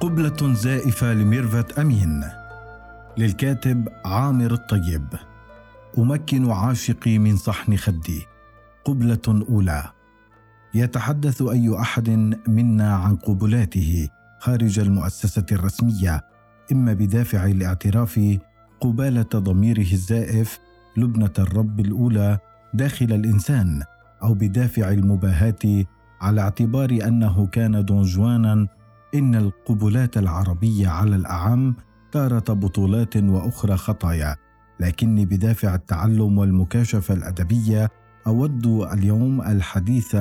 قبلة زائفة لميرفت أمين. للكاتب عامر الطيب. أمكن عاشقي من صحن خدي. قبلة أولى. يتحدث أي أحد منا عن قبلاته خارج المؤسسة الرسمية إما بدافع الاعتراف قبالة ضميره الزائف لبنة الرب الأولى داخل الإنسان أو بدافع المباهاة على اعتبار أنه كان دونجوانا إن القبلات العربية على الأعم تارة بطولات وأخرى خطايا لكني بدافع التعلم والمكاشفة الأدبية أود اليوم الحديث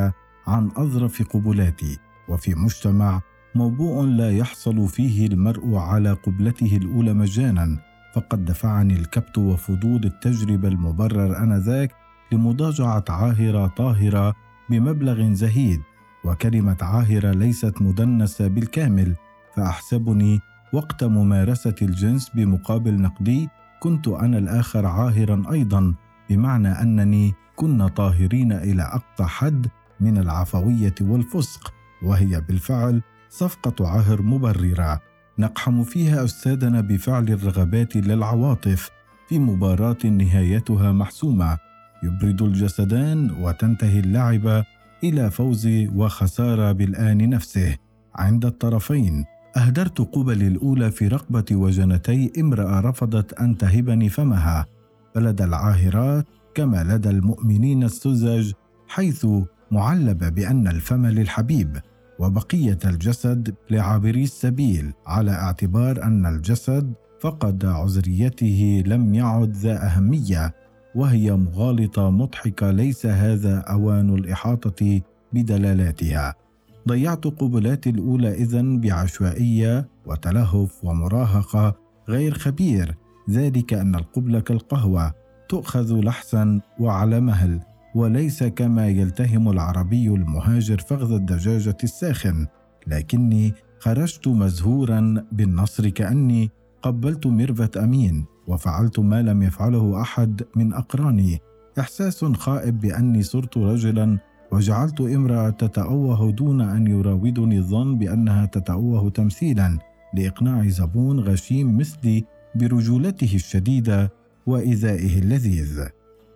عن أظرف قبلاتي وفي مجتمع موضوع لا يحصل فيه المرء على قبلته الأولى مجانا فقد دفعني الكبت وفضول التجربة المبرر آنذاك لمضاجعة عاهرة طاهرة بمبلغ زهيد. وكلمة عاهرة ليست مدنسة بالكامل فأحسبني وقت ممارسة الجنس بمقابل نقدي كنت أنا الآخر عاهرا أيضا بمعنى أنني كنا طاهرين إلى أقصى حد من العفوية والفسق وهي بالفعل صفقة عهر مبررة. نقحم فيها أستاذنا بفعل الرغبات للعواطف في مباراة نهايتها محسومة. يبرد الجسدان وتنتهي اللعبة إلى فوز وخسارة بالآن نفسه. عند الطرفين أهدرت قبلي الأولى في رقبة وجنتي امرأة رفضت أن تهبني فمها. فلدى العاهرات كما لدى المؤمنين السذج حيث معلب بأن الفم للحبيب. وبقية الجسد لعابري السبيل على اعتبار أن الجسد فقد عذريته لم يعد ذا أهمية. وهي مغالطة مضحكة ليس هذا أوان الإحاطة بدلالاتها. ضيعت قبلاتي الأولى إذن بعشوائية وتلهف ومراهقة غير خبير ذلك أن القبلة كالقهوة تؤخذ لحسا وعلى مهل وليس كما يلتهم العربي المهاجر فخذ الدجاجة الساخن. لكني خرجت مزهورا بالنصر كأني قبلت ميرفت أمين وفعلت ما لم يفعله أحد من أقراني. إحساس خائب بأني صرت رجلا وجعلت امرأة تتأوه دون أن يراودني الظن بأنها تتأوه تمثيلا لإقناع زبون غشيم مثلي برجولته الشديدة وإيذائه اللذيذ.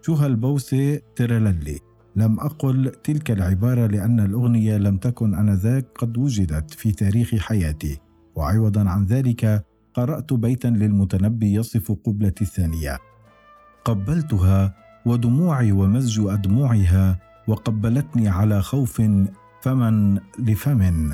شو هالبوسة ترللي. لم أقل تلك العبارة لأن الأغنية لم تكن آنذاك قد وجدت في تاريخ حياتي. وعوضا عن ذلك قرأت بيتا للمتنبي يصف قبلتي الثانية. قبلتها ودموعي ومزج أدموعها وقبلتني على خوف فمن لفم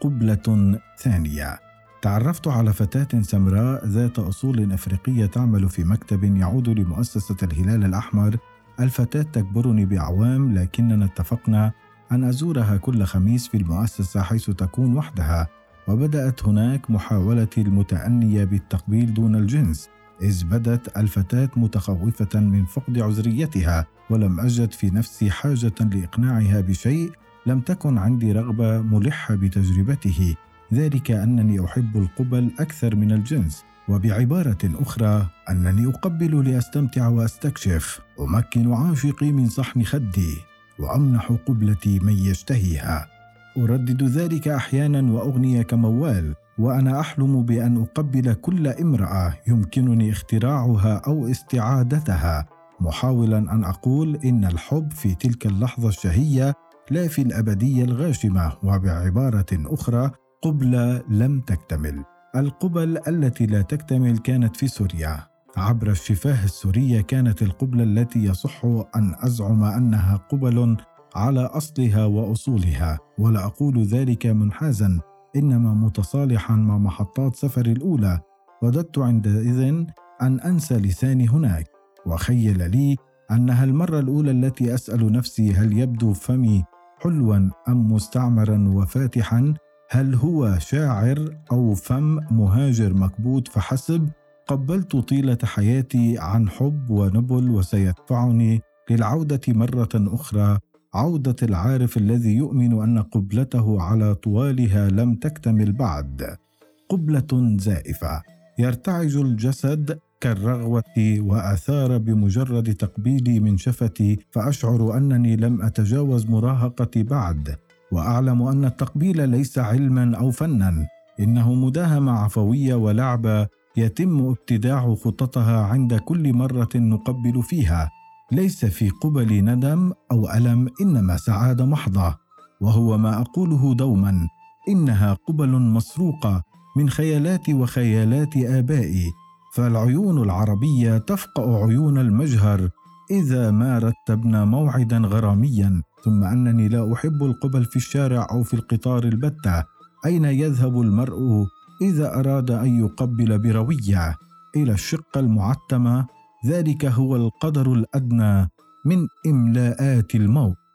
قبلة ثانية. تعرفت على فتاة سمراء ذات أصول أفريقية تعمل في مكتب يعود لمؤسسة الهلال الأحمر. الفتاة تكبرني بأعوام لكننا اتفقنا أن أزورها كل خميس في المؤسسة حيث تكون وحدها. وبدأت هناك محاولتي المتأنية بالتقبيل دون الجنس إذ بدت الفتاة متخوفة من فقد عذريتها ولم أجد في نفسي حاجة لإقناعها بشيء لم تكن عندي رغبة ملحة بتجربته ذلك أنني أحب القبل أكثر من الجنس وبعبارة أخرى أنني أقبل لأستمتع وأستكشف أمكن عاشقي من صحن خدي وأمنح قبلتي من يشتهيها. أردد ذلك أحيانا وأغني كموال وأنا أحلم بأن أقبل كل امرأة يمكنني اختراعها أو استعادتها محاولا أن أقول إن الحب في تلك اللحظة الشهية لا في الأبدية الغاشمة وبعبارة أخرى قبلة لم تكتمل. القبل التي لا تكتمل كانت في سوريا. عبر الشفاه السورية كانت القبلة التي يصح أن أزعم أنها قبل على أصلها وأصولها ولا أقول ذلك منحازا إنما متصالحا مع محطات سفري الأولى. وددت عندئذ أن أنسى لساني هناك. وخيل لي أنها المرة الأولى التي أسأل نفسي هل يبدو فمي حلوا أم مستعمرا وفاتحا. هل هو شاعر أو فم مهاجر مكبوت فحسب. قبلت طيلة حياتي عن حب ونبل وسيدفعني للعودة مرة أخرى. عودة العارف الذي يؤمن أن قبلته على طوالها لم تكتمل بعد. قبلة زائفة. يرتعج الجسد كالرغوة وأثار بمجرد تقبيلي من شفتي فأشعر أنني لم أتجاوز مراهقتي بعد. وأعلم أن التقبيل ليس علما أو فنا. إنه مداهمة عفوية ولعبة يتم ابتداع خططها عند كل مرة نقبل فيها. ليس في قبل ندم أو ألم إنما سعاده محضة وهو ما أقوله دوما إنها قبل مسروقة من خيالات وخيالات آبائي فالعيون العربية تفقأ عيون المجهر إذا ما رتبنا موعدا غراميا ثم أنني لا أحب القبل في الشارع أو في القطار البتة أين يذهب المرء إذا أراد أن يقبل بروية؟ إلى الشقة المعتمة ذلك هو القدر الأدنى من إملاءات الموت.